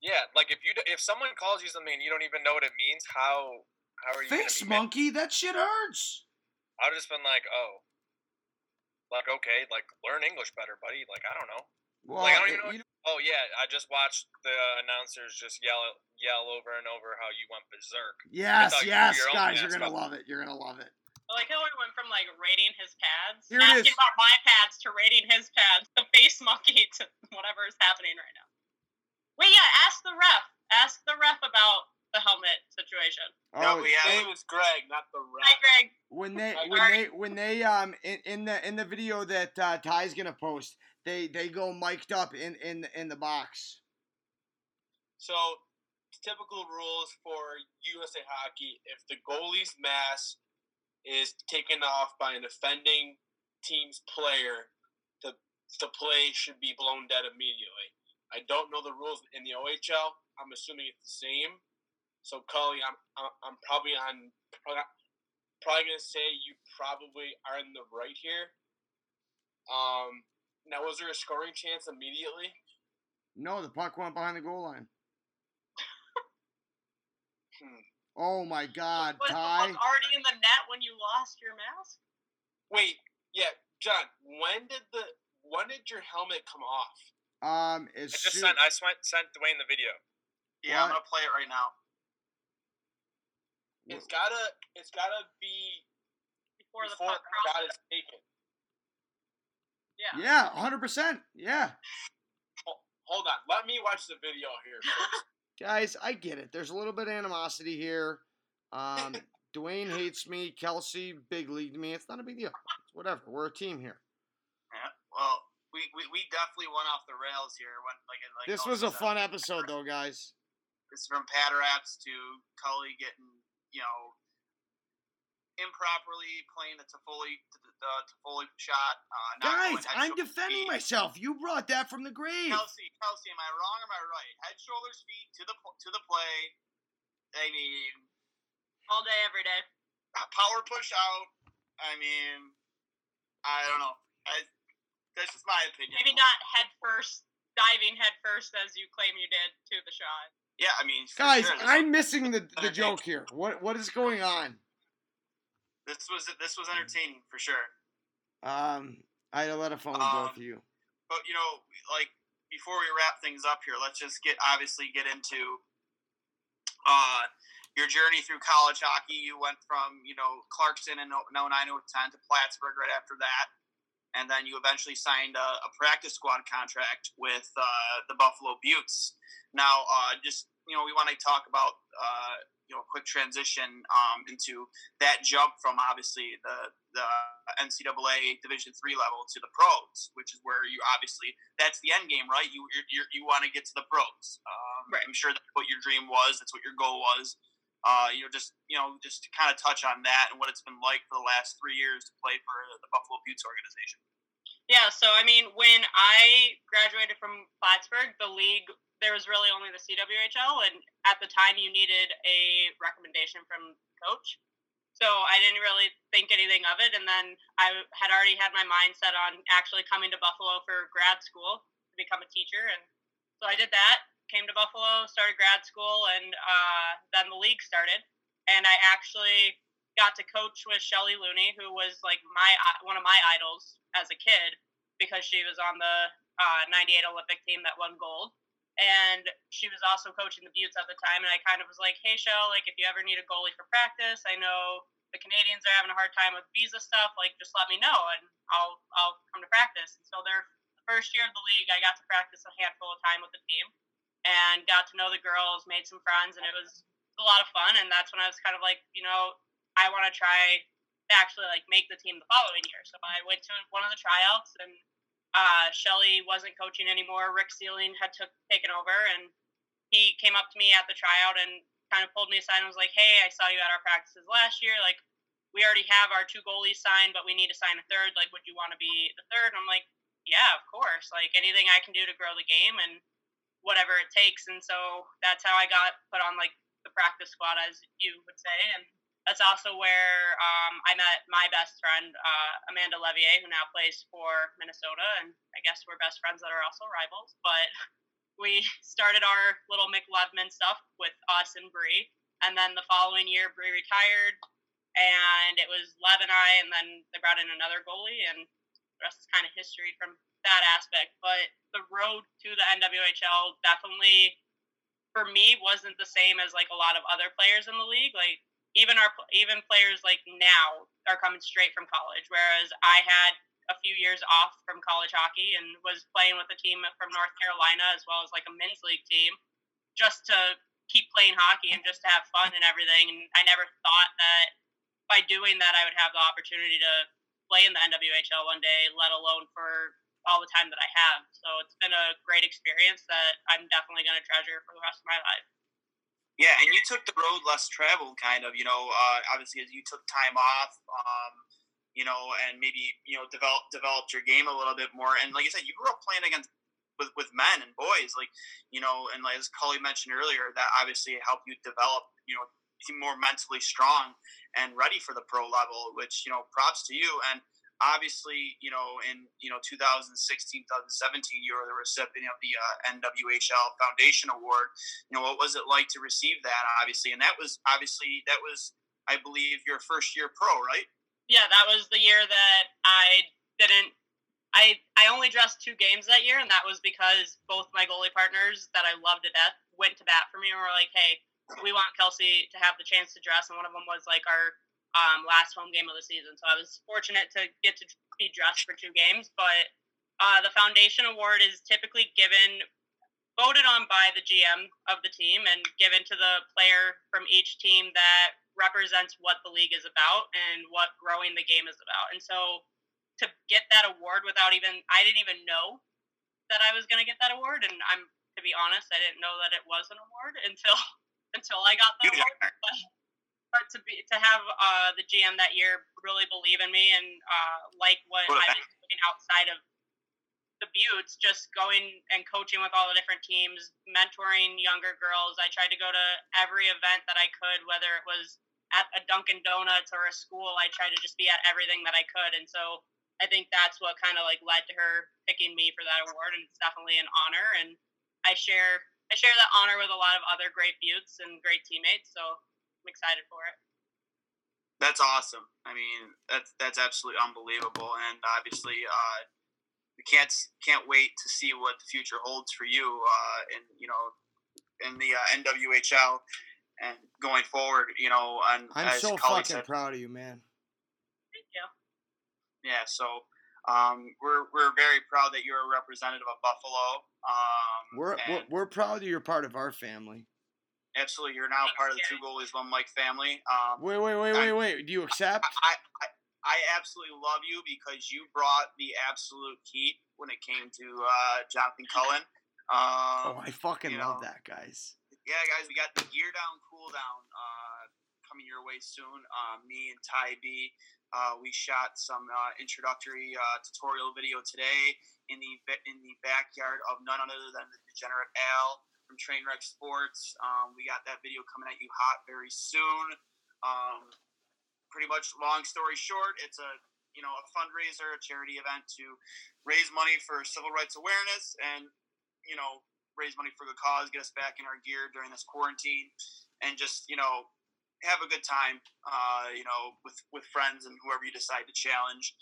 Yeah, like if you d- if someone calls you something and you don't even know what it means, how how are you Face gonna mad? monkey, that shit hurts. I've just been like, oh, like okay, like learn English better, buddy. Like I don't know. Well, like I don't it- even know. You oh yeah, I just watched the announcers just yell yell over and over how you went berserk. I Yes, you yes, threw your own guys, you're gonna love it. You're gonna love it. Like how we went from like rating his pads, Here asking is. about my pads to rating his pads, to face monkey to whatever is happening right now. Wait, yeah, ask the ref. Ask the ref about the helmet situation. Oh, yeah. His name is Greg, not the ref. Hi, Greg. when they when they when they um in, in the in the video that uh, Ty's gonna post, they they go mic'd up in in in the box. So, typical rules for USA Hockey: if the goalie's mask is taken off by an offending team's player, the the play should be blown dead immediately. I don't know the rules in the OHL. I'm assuming it's the same. So, Cully, I'm I'm, probably on probably gonna say you probably are in the right here. Um, now was there a scoring chance immediately? No, the puck went behind the goal line. Hmm. Oh my God, Was the Ty! puck already in the net when you lost your mask? Wait, yeah, John. When did the when did your helmet come off? Um, I just soon, sent I sent sent Dwayne the video. Yeah, I'm gonna play it right now. It's gotta it's gotta be Before the before puck the shot crosses. is taken. Yeah. yeah, hundred percent, yeah. Hold on, let me watch the video here. Guys, I get it. There's a little bit of animosity here. Um, Dwayne hates me. Kelsey big leagued me. It's not a big deal. It's whatever. We're a team here. Yeah. Well, we, we, we definitely went off the rails here. Went like like This was a said. fun episode, though, guys. It's from Pateraps to Cully getting you know improperly playing the Toffoli the, the Toffoli shot. Uh, not Guys, I'm defending feet. myself. You brought that from the grave. Kelsey, Kelsey, am I wrong or am I right? Head, shoulders, feet to the to the play. I mean, All day, every day. power push out. I mean, I don't know. I, that's just my opinion. Maybe not head first, diving head first as you claim you did to the shot. Yeah, I mean, Guys, sure, I'm missing the, the joke here. What What is going on? This was this was entertaining for sure. Um, I had a lot of fun with both of you. But you know, like before we wrap things up here, let's just get obviously get into uh, your journey through college hockey. You went from you know Clarkson in 09 10 to Plattsburgh right after that, and then you eventually signed a, a practice squad contract with uh, the Buffalo Beauts. Now, uh, just you know, we want to talk about uh, you know a quick transition um, into that jump from obviously the the NCAA Division three level to the pros, which is where you obviously that's the end game, right? You you you, you want to get to the pros. Um, Right. I'm sure that's what your dream was. That's what your goal was. Uh, you know, just you know, just to kind of touch on that and what it's been like for the last three years to play for the Buffalo Beauts organization. Yeah, so I mean, when I graduated from Plattsburgh, the league there was really only the CWHL, and at the time you needed a recommendation from coach. So I didn't really think anything of it, and then I had already had my mind set on actually coming to Buffalo for grad school to become a teacher, and so I did that. Came to Buffalo, started grad school, and uh, then the league started. And I actually got to coach with Shelley Looney, who was like my one of my idols as a kid because she was on the uh, 98 Olympic team that won gold. And she was also coaching the Beauts at the time. And I kind of was like, hey, Shell, like, if you ever need a goalie for practice, I know the Canadians are having a hard time with visa stuff. Like, just let me know and I'll, I'll come to practice. And so their first year of the league, I got to practice a handful of time with the team and got to know the girls, made some friends, and it was a lot of fun. And that's when I was kind of like, you know, I want to try to actually like make the team the following year. So I went to one of the tryouts and uh, Shelly wasn't coaching anymore. Ric Seiling had took taken over, and he came up to me at the tryout and kind of pulled me aside and was like, "Hey, I saw you at our practices last year. Like, we already have our two goalies signed, but we need to sign a third. Like, would you want to be the third? And I'm like, "Yeah, of course. Like anything I can do to grow the game and whatever it takes." And so that's how I got put on like the practice squad, as you would say, and that's also where um, I met my best friend, uh, Amanda Leveille, who now plays for Minnesota. And I guess we're best friends that are also rivals. But we started our little McLevman stuff with us and Bree. And then the following year, Bree retired. And it was Lev and I. And then they brought in another goalie. And the rest is kind of history from that aspect. But the road to the NWHL definitely, for me, wasn't the same as like a lot of other players in the league. Like, even our even players like now are coming straight from college, whereas I had a few years off from college hockey and was playing with a team from North Carolina as well as like a men's league team, just to keep playing hockey and just to have fun and everything. And I never thought that by doing that I would have the opportunity to play in the NWHL one day, let alone for all the time that I have. So it's been a great experience that I'm definitely going to treasure for the rest of my life. Yeah, and you took the road less traveled, kind of. You know, uh, obviously as you took time off, um, you know, and maybe you know develop developed your game a little bit more. And like you said, you grew up playing against with with men and boys, like you know, and like as Cully mentioned earlier, that obviously helped you develop, you know, more mentally strong and ready for the pro level. Which you know, props to you. And obviously, you know, in you know 2016, 2017, you were the recipient of the uh, NWHL Foundation Award. You know, what was it like to receive that? Obviously, and that was obviously that was, I believe, your first year pro, right? Yeah, that was the year that I didn't. I I only dressed two games that year, and that was because both my goalie partners that I loved to death went to bat for me and were like, "Hey, we want Kelsey to have the chance to dress," and one of them was like our um, last home game of the season. So I was fortunate to get to be dressed for two games. But uh, the foundation award is typically given, voted on by the GM of the team, and given to the player from each team that represents what the league is about and what growing the game is about. And so to get that award without even, I didn't even know that I was going to get that award. And I'm, to be honest, I didn't know that it was an award until until I got the award. But but to be to have uh, the GM that year really believe in me and uh, like what I was doing outside of the Beauts, just going and coaching with all the different teams, mentoring younger girls. I tried to go to every event that I could, whether it was at a Dunkin' Donuts or a school. I tried to just be at everything that I could, and so I think that's what kind of like led to her picking me for that award, and it's definitely an honor. And I share I share that honor with a lot of other great Beauts and great teammates. So I'm excited for it. That's awesome. I mean, that's that's absolutely unbelievable, and obviously, uh, we can't can't wait to see what the future holds for you, uh, and you know, in the uh, NWHL and going forward. You know, and I'm so fucking said, proud of you, man. Thank you. Yeah. So. Um, we're, we're very proud that you're a representative of Buffalo. Um, we're, we're, we're proud that you're part of our family. Absolutely, you're now part of the Two Goalies One Mic family. Um, wait, wait, wait, wait, wait. Do you accept? I, I, I absolutely love you because you brought the absolute heat when it came to uh, Jonathan Cullen. Um, oh, I fucking love know, that, guys. Yeah, guys, we got the gear down, cool down uh, coming your way soon. Uh, me and Ty B, uh, we shot some uh, introductory uh, tutorial video today in the in the backyard of none other than the Degenerate Al from Trainwreck Sports. Um, we got that video coming at you hot very soon. Um, pretty much, long story short, it's a you know a fundraiser, a charity event to raise money for civil rights awareness and you know raise money for the cause, get us back in our gear during this quarantine, and just you know have a good time, uh, you know, with with friends and whoever you decide to challenge.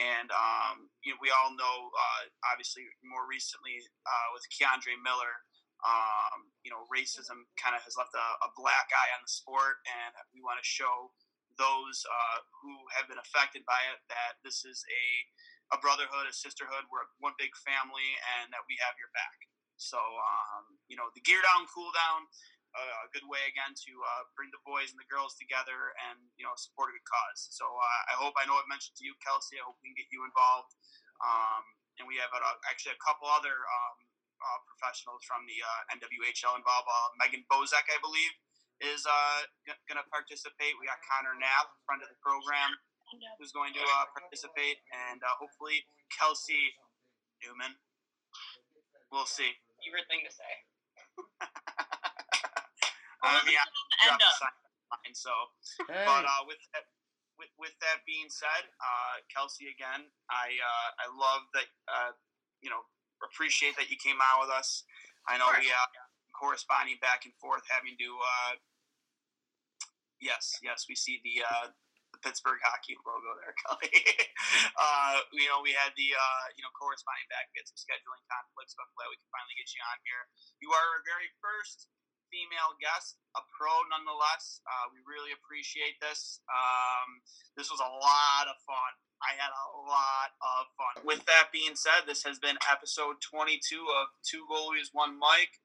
And um, you know, we all know, uh, obviously, more recently uh, with K'Andre Miller, um, you know, racism kind of has left a, a, black eye on the sport, and we want to show those uh, who have been affected by it that this is a a brotherhood, a sisterhood. We're one big family, and that we have your back. So, um, you know, the gear down, cool down a good way again to uh, bring the boys and the girls together and you know support a good cause. So uh, I hope I know I've mentioned to you, Kelsey. I hope we can get you involved. Um, and we have a, actually a couple other um, uh, professionals from the uh, NWHL involved. Uh, Megan Bozek, I believe, is uh, g- going to participate. We got Connor Knapp, friend of the program, who's going to participate, and hopefully Kelsey Neumann. We'll see. Favorite thing to say. I mean, I end up. Sign, so, hey. but uh, with that, with, with that being said, uh, Kelsey, again, I uh, I love that uh, you know appreciate that you came out with us. I know we uh, corresponding back and forth, having to. Uh, yes, yes, we see the uh, the Pittsburgh hockey logo there, Kelly. uh, you know, we had the uh, you know corresponding back. We had some scheduling conflicts, but I'm glad we can finally get you on here. You are our very first female guest, a pro nonetheless. Uh, we really appreciate this. Um, this was a lot of fun. I had a lot of fun. With that being said, this has been episode 22 of Two Goalies, One Mic.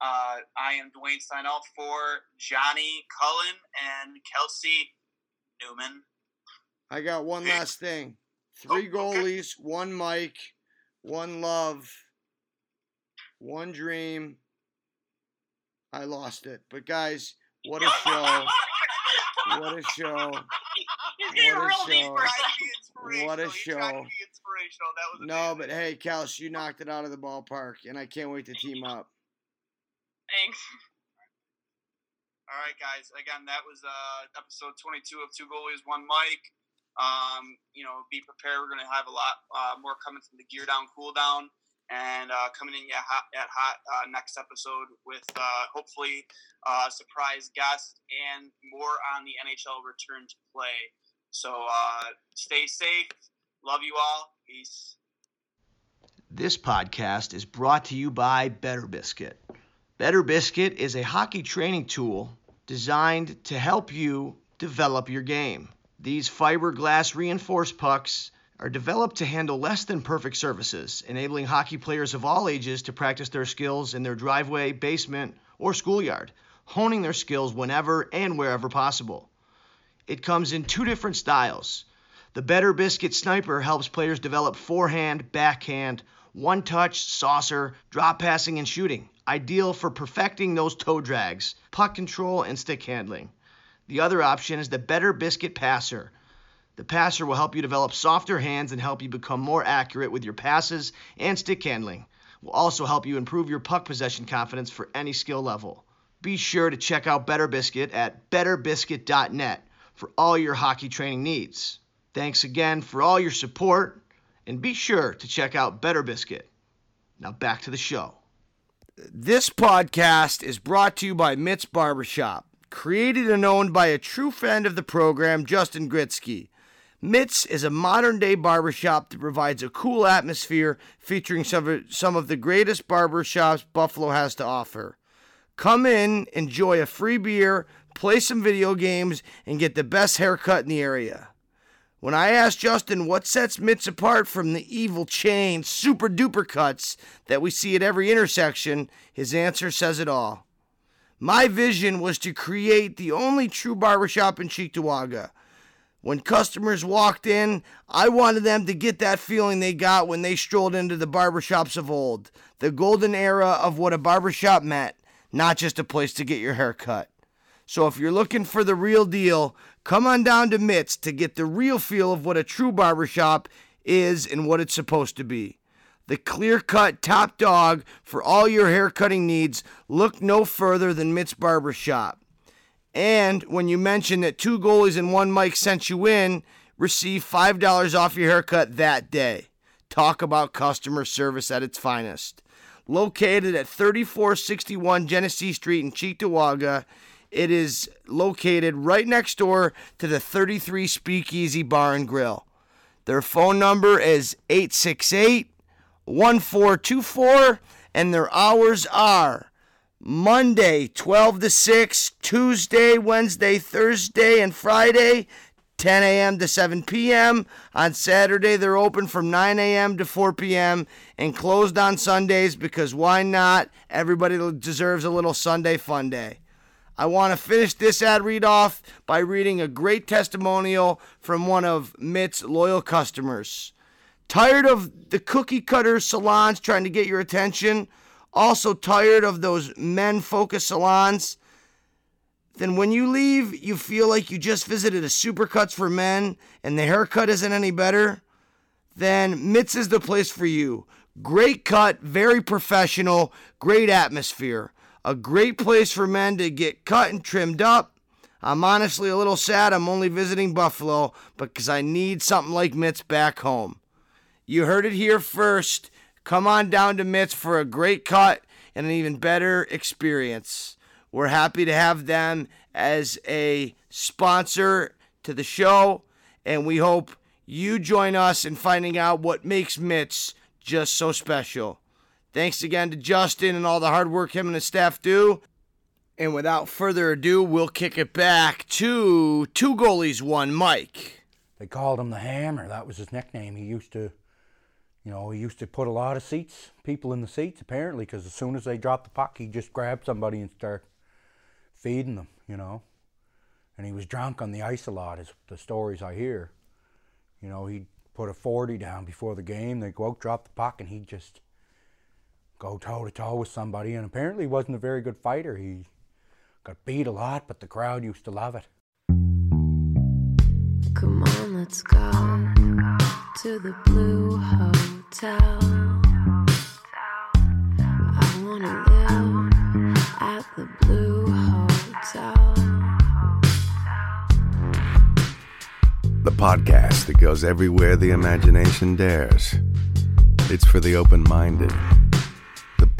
Uh, I am Dwayne Steinel for Johnny Cullen and Kelsey Neumann. I got one last thing. Three oh, goalies, okay. one mic, one love, one dream, I lost it. But guys, what a show! what a show! What a show! What a show! No, but hey, Kels, you knocked it out of the ballpark, and I can't wait to team up. Thanks. All right, guys. Again, that was uh, episode 22 of Two Goalies, One Mic. Um, you know, be prepared. We're going to have a lot uh, more coming from the Gear Down, Cool Down and uh, coming in at hot, at hot uh, next episode with uh, hopefully a surprise guest and more on the NHL return to play. So uh, stay safe. Love you all. Peace. This podcast is brought to you by Better Biscuit. Better Biscuit is a hockey training tool designed to help you develop your game. These fiberglass reinforced pucks are developed to handle less than perfect surfaces, enabling hockey players of all ages to practice their skills in their driveway, basement, or schoolyard, honing their skills whenever and wherever possible. It comes in two different styles. The Better Biscuit Sniper helps players develop forehand, backhand, one touch, saucer, drop passing, and shooting, ideal for perfecting those toe drags, puck control, and stick handling. The other option is the Better Biscuit Passer the passer will help you develop softer hands and help you become more accurate with your passes and stick handling. Will also help you improve your puck possession confidence for any skill level. Be sure to check out Better Biscuit at betterbiscuit.net for all your hockey training needs. Thanks again for all your support, and be sure to check out Better Biscuit. Now back to the show. This podcast is brought to you by Mitt's Barbershop, created and owned by a true friend of the program, Justin Gritsky. Mitts is a modern day barbershop that provides a cool atmosphere featuring some of, some of the greatest barbershops Buffalo has to offer. Come in, enjoy a free beer, play some video games, and get the best haircut in the area. When I asked Justin what sets Mitts apart from the evil chain, super duper cuts that we see at every intersection, his answer says it all. My vision was to create the only true barbershop in Cheektowaga when customers walked in, I wanted them to get that feeling they got when they strolled into the barbershops of old. The golden era of what a barbershop meant, not just a place to get your hair cut. So if you're looking for the real deal, come on down to Mitts to get the real feel of what a true barbershop is and what it's supposed to be. The clear cut top dog for all your hair cutting needs. Look no further than Mitts Barbershop. And when you mention that two goalies and one mic sent you in, receive $5 off your haircut that day. Talk about customer service at its finest. Located at 3461 Genesee Street in Cheektowaga, It is located right next door to the 33 Speakeasy Bar and Grill. Their phone number is 868 1424, and their hours are Monday 12 to 6, Tuesday, Wednesday, Thursday, and Friday 10 a.m. to 7 p.m. On Saturday, they're open from 9 a.m. to 4 p.m. and closed on Sundays because why not? Everybody deserves a little Sunday fun day. I want to finish this ad read off by reading a great testimonial from one of Mitt's loyal customers. Tired of the cookie cutter salons trying to get your attention? Also tired of those men focused salons? Then when you leave, you feel like you just visited a Supercuts for men and the haircut isn't any better? Then Mitt's is the place for you. Great cut, very professional, great atmosphere a great place for men to get cut and trimmed up. I'm honestly a little sad I'm only visiting Buffalo because I need something like Mitt's back home. You heard it here first. Come on down to Mitt's for a great cut and an even better experience. We're happy to have them as a sponsor to the show, and we hope you join us in finding out what makes Mitt's just so special. Thanks again to Justin and all the hard work him and his staff do. And without further ado, we'll kick it back to two goalies, one Mic. They called him the Hammer. That was his nickname. He used to, you know, he used to put a lot of seats, people in the seats apparently, because as soon as they dropped the puck, he just grabbed somebody and start feeding them, you know. And he was drunk on the ice a lot, is the stories I hear. You know, he'd put a 40 down before the game. They'd go out, drop the puck, and he'd just go toe to toe with somebody, and apparently he wasn't a very good fighter. He got beat a lot, but the crowd used to love it. Come on, let's go to the Blue Hotel. I wanna live at the Blue Hotel. The podcast that goes everywhere the imagination dares. It's for the open minded